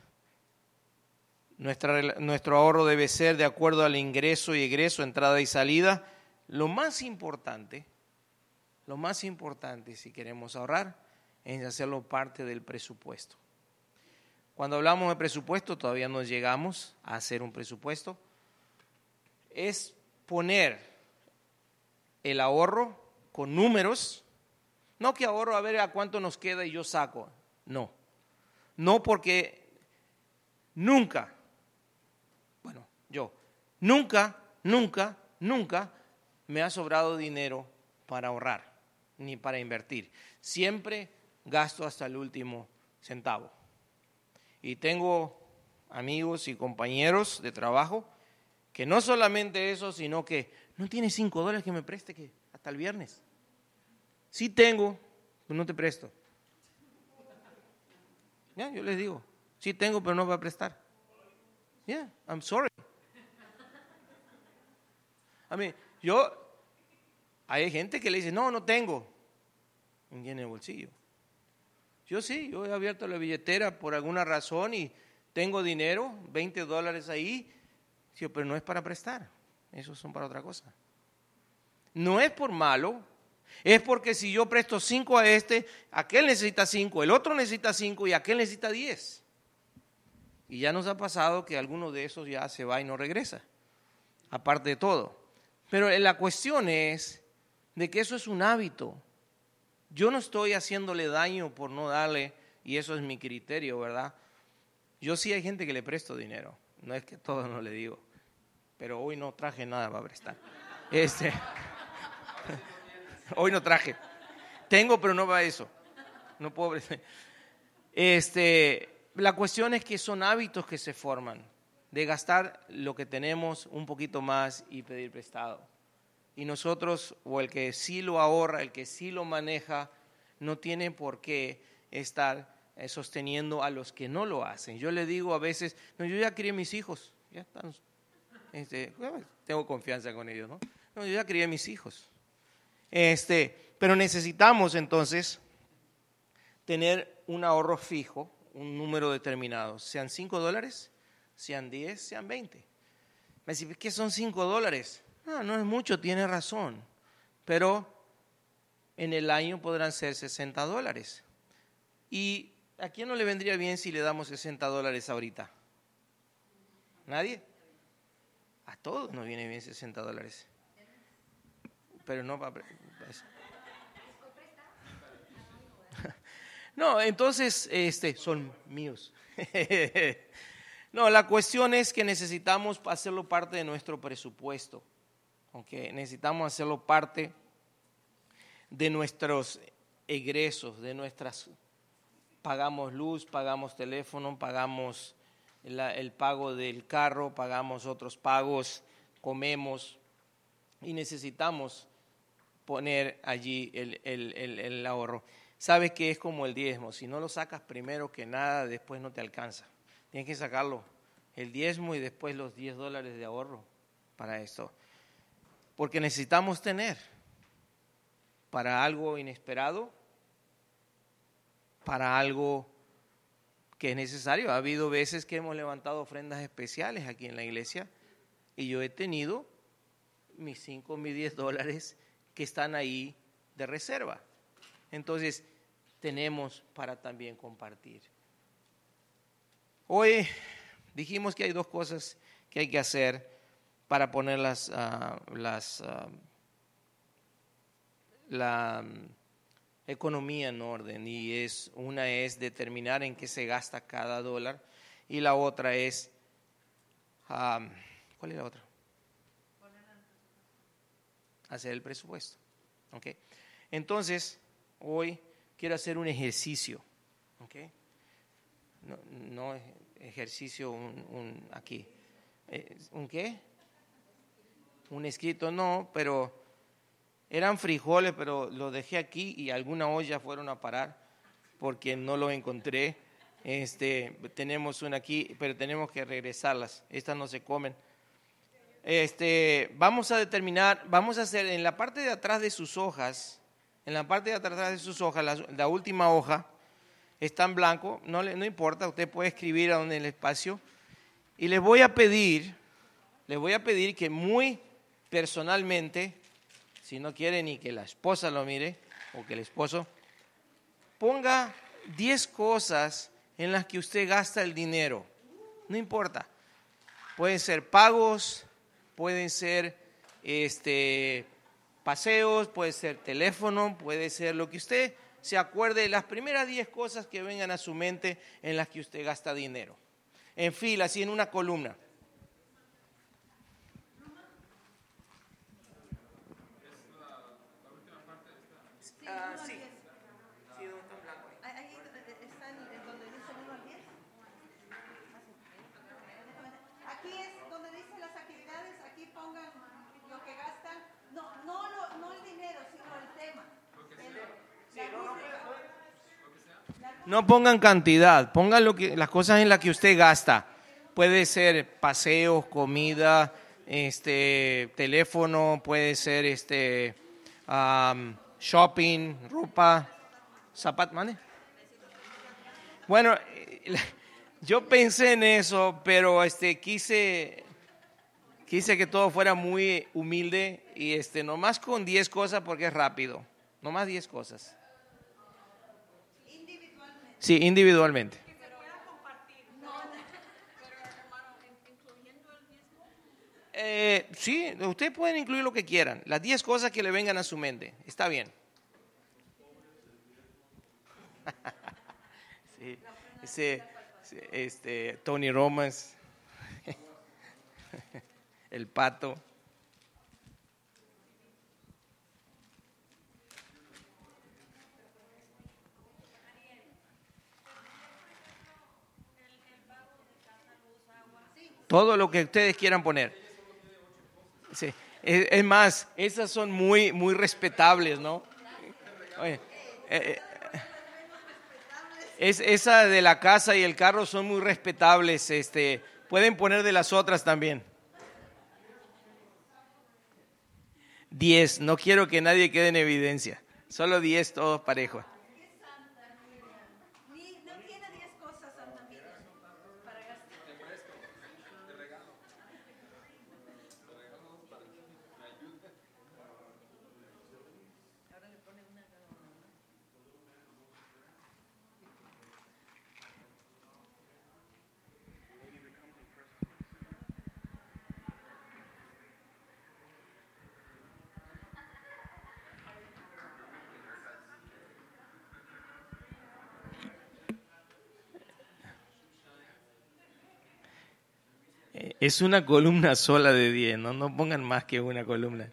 nuestro ahorro debe ser de acuerdo al ingreso y egreso, entrada y salida. Lo más importante, lo más importante si queremos ahorrar es hacerlo parte del presupuesto. Cuando hablamos de presupuesto, todavía no llegamos a hacer un presupuesto, es poner el ahorro con números, no que ahorro a ver a cuánto nos queda y yo saco. No. No porque nunca, bueno, yo, nunca, nunca, nunca me ha sobrado dinero para ahorrar ni para invertir. Siempre gasto hasta el último centavo. Y tengo amigos y compañeros de trabajo que no solamente eso, sino que no tiene cinco dólares que me preste que hasta el viernes. Sí tengo, pero no te presto. Ya, yo les digo, sí tengo, pero no voy a prestar. Yeah, I'm sorry. A mí, yo, hay gente que le dice, no, no tengo. en el bolsillo. Yo sí, yo he abierto la billetera por alguna razón y tengo dinero, 20 dólares ahí, pero no es para prestar, esos son para otra cosa. No es por malo, es porque si yo presto cinco a este, aquel necesita cinco, el otro necesita cinco y aquel necesita diez. Y ya nos ha pasado que alguno de esos ya se va y no regresa, aparte de todo. Pero la cuestión es de que eso es un hábito. Yo no estoy haciéndole daño por no darle, y eso es mi criterio, ¿verdad? Yo sí hay gente que le presto dinero, no es que todo no le digo, pero hoy no traje nada para prestar. Este, hoy no traje. Tengo, pero no va a eso. No puedo. Este, la cuestión es que son hábitos que se forman de gastar lo que tenemos un poquito más y pedir prestado. Y nosotros, o el que sí lo ahorra, el que sí lo maneja, no tiene por qué estar eh, sosteniendo a los que no lo hacen. Yo le digo a veces, no, yo ya crié mis hijos, ya están, este, tengo confianza con ellos, ¿no? No, yo ya crié mis hijos. Este, pero necesitamos entonces tener un ahorro fijo, un número determinado, sean 5 dólares, sean 10, sean 20. Me dice, ¿qué son 5 dólares? Ah, no es mucho, tiene razón, pero en el año podrán ser 60 dólares. ¿Y a quién no le vendría bien si le damos 60 dólares ahorita? ¿Nadie? A todos nos viene bien 60 dólares. Pero no para... No, entonces, este, son míos. no, la cuestión es que necesitamos hacerlo parte de nuestro presupuesto. Aunque necesitamos hacerlo parte de nuestros egresos, de nuestras... Pagamos luz, pagamos teléfono, pagamos el pago del carro, pagamos otros pagos, comemos y necesitamos poner allí el, el, ahorro sabes que es como el diezmo. Si no lo sacas primero que nada, después no te alcanza. Tienes que sacarlo, el diezmo y después los 10 dólares de ahorro para esto. Porque necesitamos tener para algo inesperado, para algo que es necesario. Ha habido veces que hemos levantado ofrendas especiales aquí en la iglesia y yo he tenido mis 5, mis 10 dólares que están ahí de reserva. Entonces, tenemos para también compartir. Hoy dijimos que hay dos cosas que hay que hacer para poner las, ah, ah, la mm, economía en orden y es una es determinar en qué se gasta cada dólar y la otra es ah, ¿cuál es la otra? Hacer el presupuesto. ¿ok? Entonces, hoy quiero hacer un ejercicio. ¿okay? No, no ejercicio un, aquí. Eh, ¿Un qué? Un escrito, no, pero eran frijoles, pero los dejé aquí y alguna olla fueron a parar porque no lo encontré. Este, tenemos una aquí, pero tenemos que regresarlas. Estas no se comen. Este, vamos a determinar, vamos a hacer en la parte de atrás de sus hojas, en la parte de atrás de sus hojas, la, última hoja, está en blanco, no, no importa, usted puede escribir a donde el espacio. Y les voy a pedir, les voy a pedir que muy personalmente, si no quiere ni que la esposa lo mire o que el esposo, ponga 10 cosas en las que usted gasta el dinero. No importa. Pueden ser pagos, pueden ser este, paseos, puede ser teléfono, puede ser lo que usted se acuerde de las primeras 10 cosas que vengan a su mente en las que usted gasta dinero. En fila, así en una columna. No pongan cantidad, pongan lo que, las cosas en las que usted gasta. Puede ser paseos, comida, este, teléfono, puede ser este, shopping, ropa, zapatos. Bueno, yo pensé en eso, pero este, quise, quise que todo fuera muy humilde y este, nomás con 10 cosas porque es rápido, nomás 10 cosas. Sí, individualmente. Eh, sí, ustedes pueden incluir lo que quieran, las 10 cosas que le vengan a su mente, está bien. sí, ese, este, Tony Romas, el pato. Todo lo que ustedes quieran poner. Sí. Es, más, esas son muy, muy respetables, ¿no? Oye, eh, eh, es, esa de la casa y el carro son muy respetables. Este, pueden poner de las otras también. Diez. No quiero que nadie quede en evidencia. Solo diez, todos parejos. Eh, Es una columna sola de 10, ¿no? No pongan más que una columna.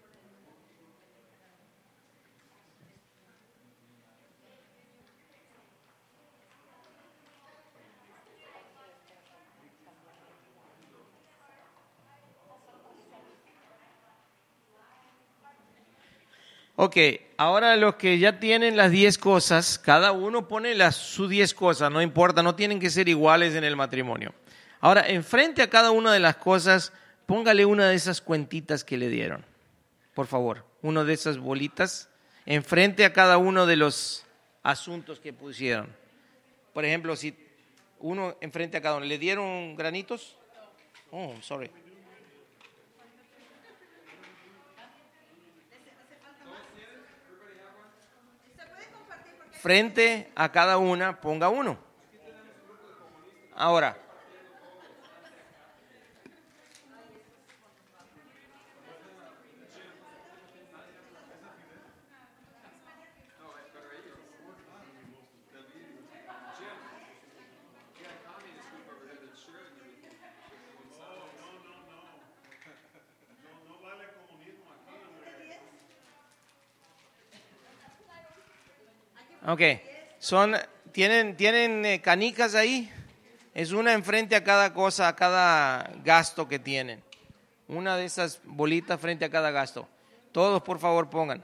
Ok, ahora los que ya tienen las 10 cosas, cada uno pone las, sus 10 cosas, no importa, no tienen que ser iguales en el matrimonio. Ahora, enfrente a cada una de las cosas, póngale una de esas cuentitas que le dieron. Por favor, una de esas bolitas, enfrente a cada uno de los asuntos que pusieron. Por ejemplo, si uno enfrente a cada uno, ¿le dieron granitos? Oh, sorry. Frente a cada una, ponga uno. Ahora, Ok, son, ¿tienen, tienen eh, canicas ahí? Es una enfrente a cada cosa, a cada gasto que tienen. Una de esas bolitas frente a cada gasto. Todos, por favor, pongan.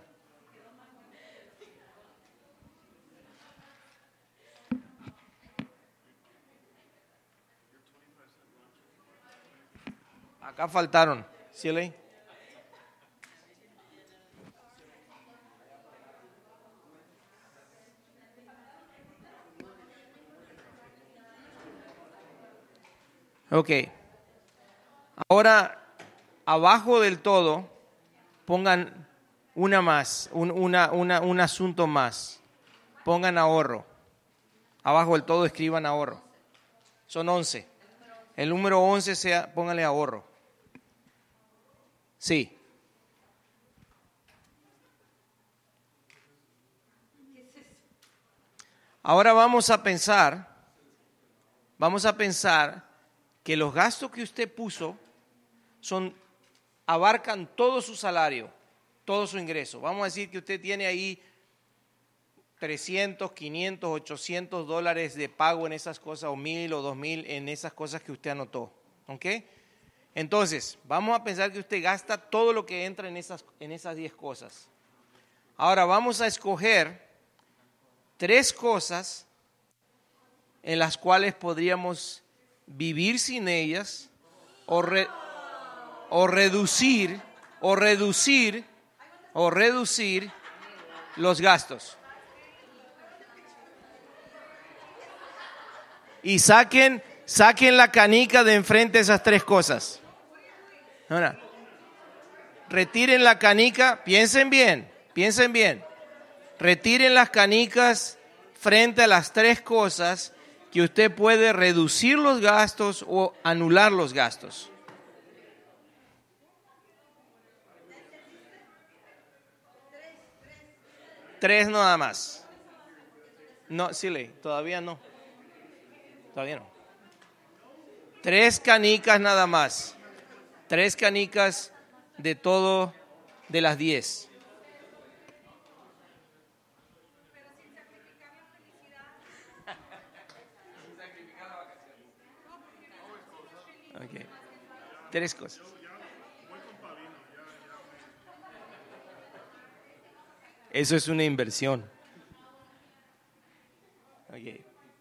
Acá faltaron. ¿Sí, Ley? Ok. Ahora, abajo del todo, pongan una más, un, una, una, un asunto más. Pongan ahorro. Abajo del todo escriban ahorro. Son 11. El número 11 sea, pónganle ahorro. Sí. Ahora vamos a pensar, vamos a pensar que los gastos que usted puso son abarcan todo su salario, todo su ingreso. Vamos a decir que usted tiene ahí 300, 500, 800 dólares de pago en esas cosas, o mil o dos mil en esas cosas que usted anotó. ¿Ok? Entonces, vamos a pensar que usted gasta todo lo que entra en esas, en esas 10 cosas. Ahora vamos a escoger tres cosas en las cuales podríamos vivir sin ellas o, re- o reducir o reducir o reducir los gastos. Y saquen saquen la canica de enfrente esas tres cosas. Ahora, retiren la canica, piensen bien, piensen bien. Retiren las canicas frente a las tres cosas que usted puede reducir los gastos o anular los gastos. Tres nada más. No, Siley, todavía no. Todavía no. Tres canicas nada más. Tres canicas de todo de las diez. Ok. Tres cosas. Eso es una inversión.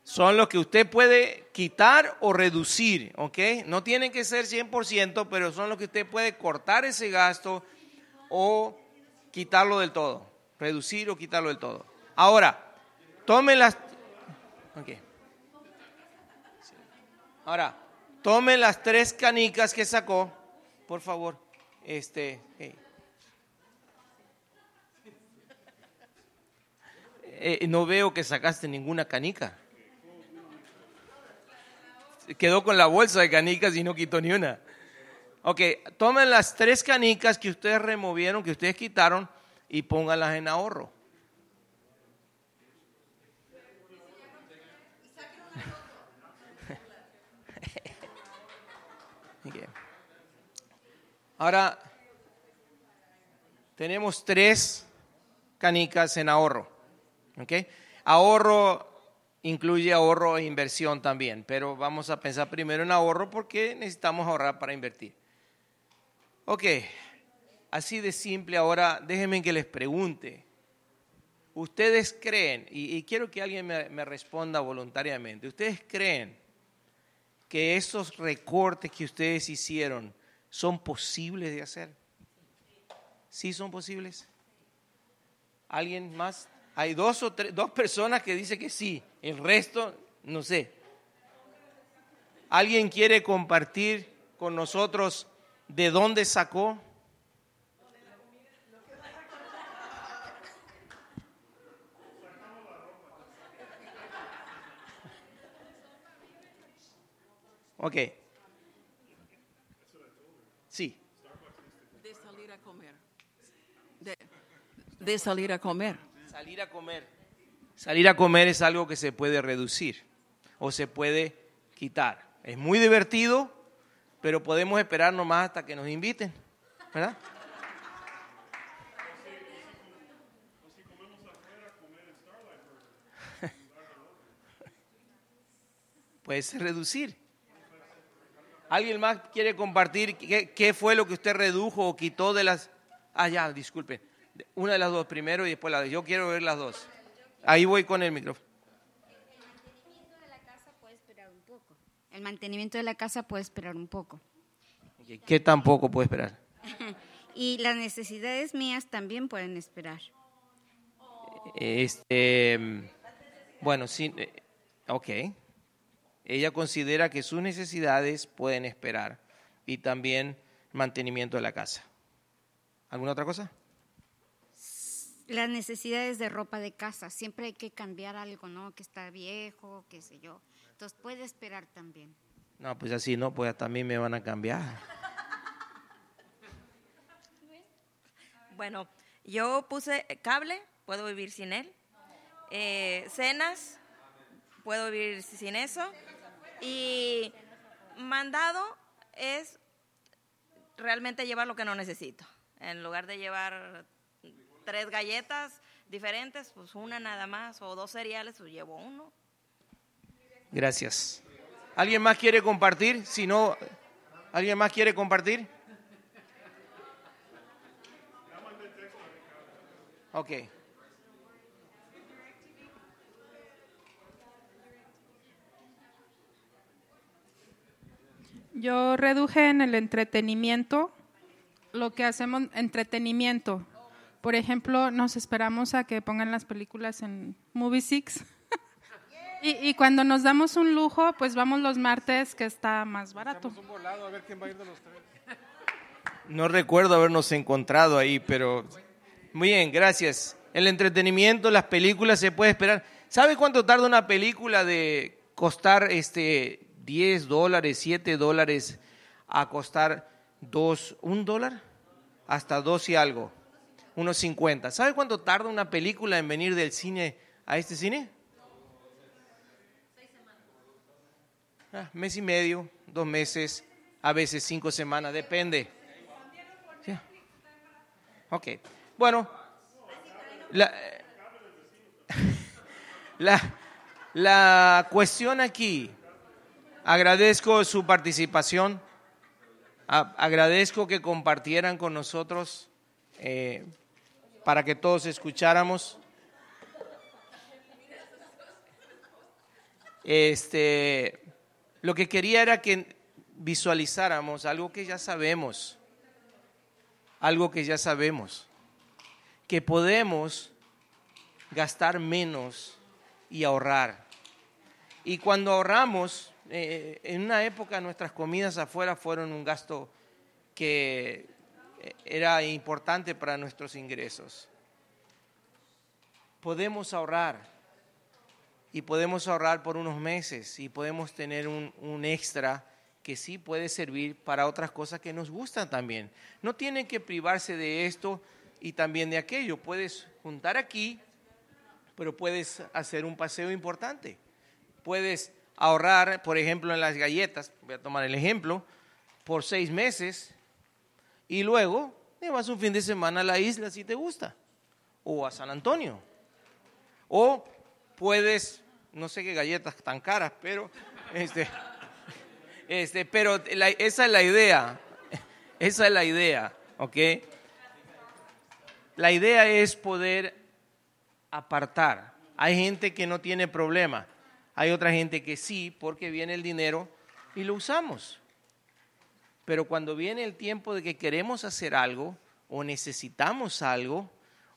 Son los que usted puede quitar o reducir, ¿ok? No tienen que ser 100%, pero son los que usted puede cortar ese gasto o quitarlo del todo. Reducir o quitarlo del todo. Ahora, tome las... ok. Ahora, tome las tres canicas que sacó, por favor. Este, hey. Eh, no veo que sacaste ninguna canica. Quedó con la bolsa de canicas y no quitó ni una. Ok, tomen las tres canicas que ustedes removieron, que ustedes quitaron, y pónganlas en ahorro. Okay. Ahora, tenemos tres canicas en ahorro. ¿okay? Ahorro incluye ahorro e inversión también, pero vamos a pensar primero en ahorro porque necesitamos ahorrar para invertir. Ok, así de simple ahora, déjenme que les pregunte. ¿Ustedes creen, y, quiero que alguien me, me responda voluntariamente, ¿ustedes creen que esos recortes que ustedes hicieron son posibles de hacer? ¿Sí son posibles? ¿Alguien más? Hay dos o tres, dos personas que dicen que sí, el resto no sé. ¿Alguien quiere compartir con nosotros de dónde sacó? Ok. Sí. De salir a comer. De, de salir a comer. Salir a comer. Salir a comer es algo que se puede reducir o se puede quitar. Es muy divertido, pero podemos esperar nomás hasta que nos inviten, ¿verdad? Puede ser reducir. ¿Alguien más quiere compartir qué, fue lo que usted redujo o quitó de las... Ah, ya, disculpen. Una de las dos primero y después la dos. Yo quiero ver las dos. Ahí voy con el micrófono. El mantenimiento de la casa puede esperar un poco. ¿Qué tampoco puede esperar? y las necesidades mías también pueden esperar. Este, bueno, sí, eh, ok. Ella considera que sus necesidades pueden esperar y también mantenimiento de la casa. ¿Alguna otra cosa? Las necesidades de ropa de casa. Siempre hay que cambiar algo, ¿no? Que está viejo, qué sé yo. Entonces puede esperar también. No, pues así no, pues también me van a cambiar. Bueno, yo puse cable, puedo vivir sin él. Eh, cenas, puedo vivir sin eso. Y mandado es realmente llevar lo que no necesito. En lugar de llevar tres galletas diferentes, pues una nada más, o dos cereales, pues llevo uno. Gracias. ¿Alguien más quiere compartir? Si no, ¿alguien más quiere compartir? Ok. Yo reduje en el entretenimiento lo que hacemos, entretenimiento. Por ejemplo, nos esperamos a que pongan las películas en Movie Six. y, y, cuando nos damos un lujo, pues vamos los martes, que está más barato. No recuerdo habernos encontrado ahí, pero muy bien, gracias. El entretenimiento, las películas se puede esperar. ¿Sabe cuánto tarda una película de costar este 10 dólares, 7 dólares a costar 2, un dólar? Hasta 2 y algo, unos 50. ¿Sabe cuánto tarda una película en venir del cine a este cine? Ah, mes y medio, dos meses, a veces cinco semanas, depende. Ok, bueno, la, la, la cuestión aquí Agradezco su participación. Agradezco que compartieran con nosotros eh, para que todos escucháramos. Este, lo que quería era que visualizáramos algo que ya sabemos, algo que ya sabemos, que podemos gastar menos y ahorrar. Y cuando ahorramos, eh, en una época nuestras comidas afuera fueron un gasto que eh, era importante para nuestros ingresos. Podemos ahorrar y podemos ahorrar por unos meses y podemos tener un, un extra que sí puede servir para otras cosas que nos gustan también. No tienen que privarse de esto y también de aquello. Puedes juntar aquí, pero puedes hacer un paseo importante. Puedes ahorrar, por ejemplo, en las galletas, voy a tomar el ejemplo, por seis meses y luego te vas un fin de semana a la isla si te gusta, o a San Antonio. O puedes, no sé qué galletas tan caras, pero este, este, pero esa es la idea, esa es la idea, ¿ok? La idea es poder apartar. Hay gente que no tiene problema, hay otra gente que sí, porque viene el dinero y lo usamos. Pero cuando viene el tiempo de que queremos hacer algo o necesitamos algo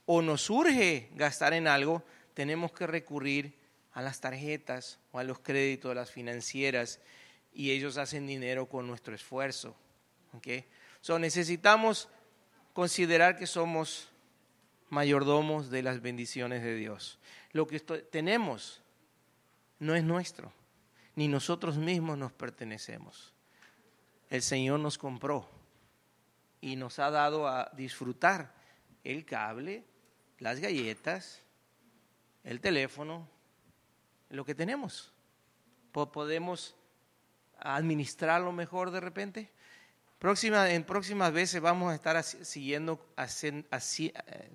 o nos urge gastar en algo, tenemos que recurrir a las tarjetas o a los créditos de las financieras y ellos hacen dinero con nuestro esfuerzo. ¿ok? So, necesitamos considerar que somos mayordomos de las bendiciones de Dios. Lo que tenemos no es nuestro, ni nosotros mismos nos pertenecemos. El Señor nos compró y nos ha dado a disfrutar el cable, las galletas, el teléfono, lo que tenemos. Po- Podemos administrarlo mejor de repente. Próxima, en próximas veces vamos a estar siguiendo, así, eh,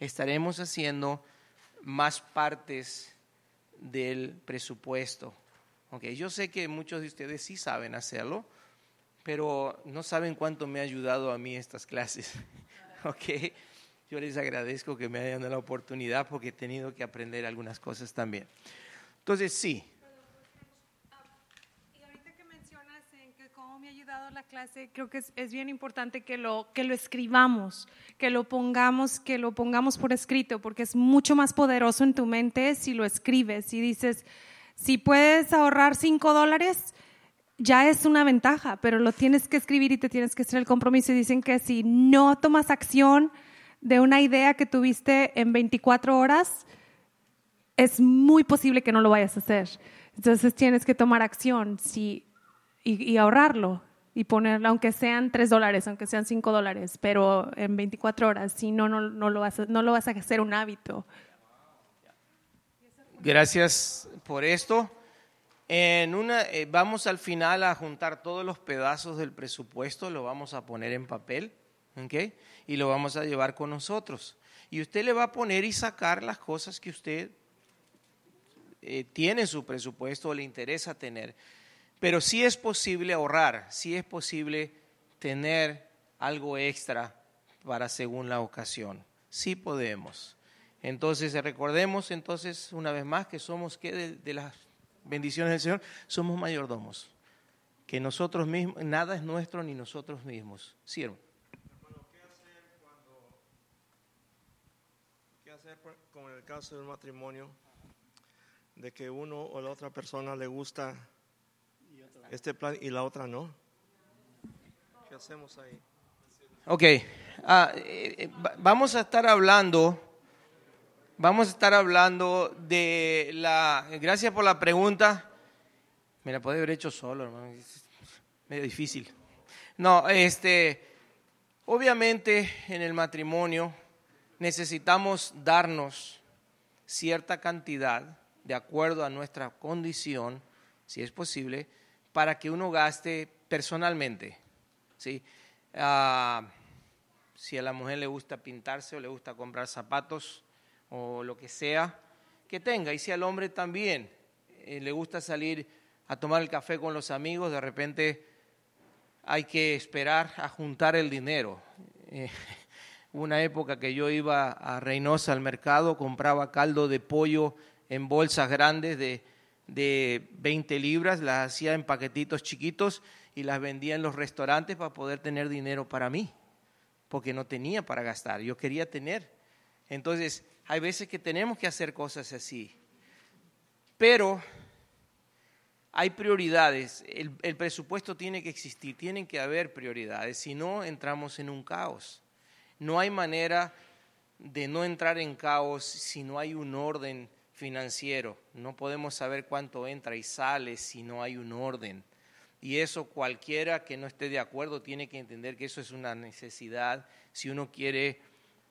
estaremos haciendo más partes del presupuesto. Ok, Yo sé que muchos de ustedes sí saben hacerlo, pero no saben cuánto me ha ayudado a mí estas clases. ok, Yo les agradezco que me hayan dado la oportunidad porque he tenido que aprender algunas cosas también. Entonces, sí, Y ahorita que mencionas en que cómo me ha ayudado la clase, creo que es, es bien importante que lo, que lo escribamos, que lo pongamos, que lo pongamos por escrito, porque es mucho más poderoso en tu mente si lo escribes y dices, si puedes ahorrar cinco dólares, ya es una ventaja, pero lo tienes que escribir y te tienes que hacer el compromiso. Y dicen que si no tomas acción de una idea que tuviste en 24 horas, es muy posible que no lo vayas a hacer. Entonces tienes que tomar acción sí, y, y ahorrarlo y ponerlo, aunque sean 3 dólares, aunque sean 5 dólares, pero en 24 horas, si no, no, no, lo vas a, no lo vas a hacer un hábito. Gracias por esto. En una, eh, vamos al final a juntar todos los pedazos del presupuesto, lo vamos a poner en papel, ¿ok? Y lo vamos a llevar con nosotros. Y usted le va a poner y sacar las cosas que usted eh, tiene en su presupuesto o le interesa tener. Pero sí es posible ahorrar, sí es posible tener algo extra para según la ocasión. Sí podemos. Entonces recordemos entonces una vez más que somos que de, las bendiciones del Señor, somos mayordomos. Que nosotros mismos, nada es nuestro ni nosotros mismos. ¿Sí, hermano? ¿Qué hacer por- con el caso del matrimonio? De que uno o la otra persona le gusta este plan y la otra no. ¿Qué hacemos ahí? Ok, ah, eh, eh, va- vamos a estar hablando, vamos a estar hablando de la, gracias por la pregunta, me la puede haber hecho solo, hermano, es medio difícil. No, este, obviamente en el matrimonio necesitamos darnos cierta cantidad de acuerdo a nuestra condición, si es posible, para que uno gaste personalmente, ¿sí? Ah, si a la mujer le gusta pintarse o le gusta comprar zapatos o lo que sea, que tenga. Y si al hombre también eh, le gusta salir a tomar el café con los amigos, de repente hay que esperar a juntar el dinero. Eh, una época que yo iba a Reynosa al mercado, compraba caldo de pollo en bolsas grandes de, de 20 libras, las hacía en paquetitos chiquitos y las vendía en los restaurantes para poder tener dinero para mí, porque no tenía para gastar, yo quería tener. Entonces, hay veces que tenemos que hacer cosas así, pero hay prioridades, el, el presupuesto tiene que existir, tienen que haber prioridades, si no entramos en un caos. No hay manera de no entrar en caos si no hay un orden financiero. No podemos saber cuánto entra y sale si no hay un orden. Y eso cualquiera que no esté de acuerdo tiene que entender que eso es una necesidad si uno quiere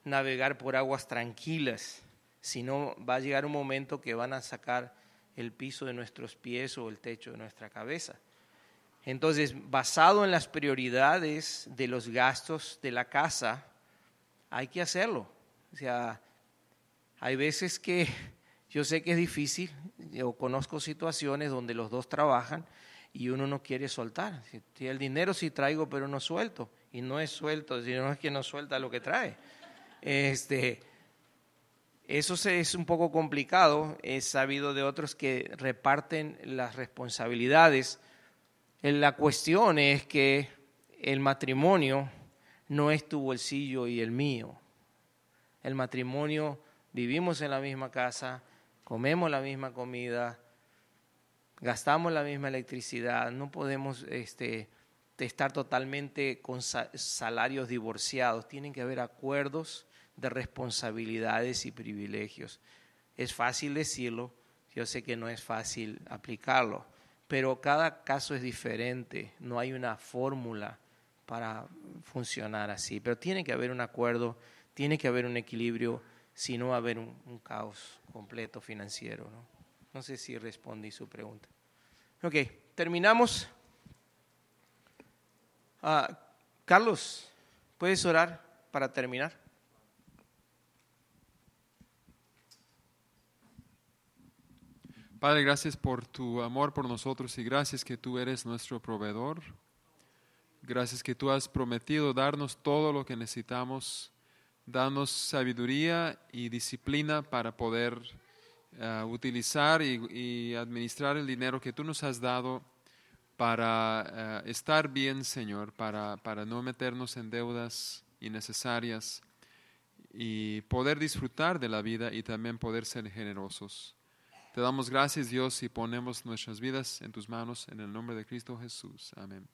navegar por aguas tranquilas. Si no, va a llegar un momento que van a sacar el piso de nuestros pies o el techo de nuestra cabeza. Entonces, basado en las prioridades de los gastos de la casa, hay que hacerlo. O sea, hay veces que yo sé que es difícil, yo conozco situaciones donde los dos trabajan y uno no quiere soltar. El dinero sí traigo, pero no suelto. Y no es suelto, sino es que no suelta lo que trae. Este, eso es un poco complicado. He sabido de otros que reparten las responsabilidades. La cuestión es que el matrimonio no es tu bolsillo y el mío. El matrimonio, vivimos en la misma casa, comemos la misma comida, gastamos la misma electricidad, no podemos este, estar totalmente con salarios divorciados, tienen que haber acuerdos de responsabilidades y privilegios. Es fácil decirlo, yo sé que no es fácil aplicarlo, pero cada caso es diferente, no hay una fórmula para funcionar así, pero tiene que haber un acuerdo, tiene que haber un equilibrio, si no va a haber un, caos completo financiero. ¿no? no sé si respondí su pregunta. Ok, terminamos. Ah, Carlos, ¿puedes orar para terminar? Padre, gracias por tu amor por nosotros y gracias que tú eres nuestro proveedor. Gracias que tú has prometido darnos todo lo que necesitamos, darnos sabiduría y disciplina para poder eh, utilizar y, administrar el dinero que tú nos has dado para eh, estar bien, Señor, para, para no meternos en deudas innecesarias y poder disfrutar de la vida y también poder ser generosos. Te damos gracias, Dios, y ponemos nuestras vidas en tus manos en el nombre de Cristo Jesús. Amén.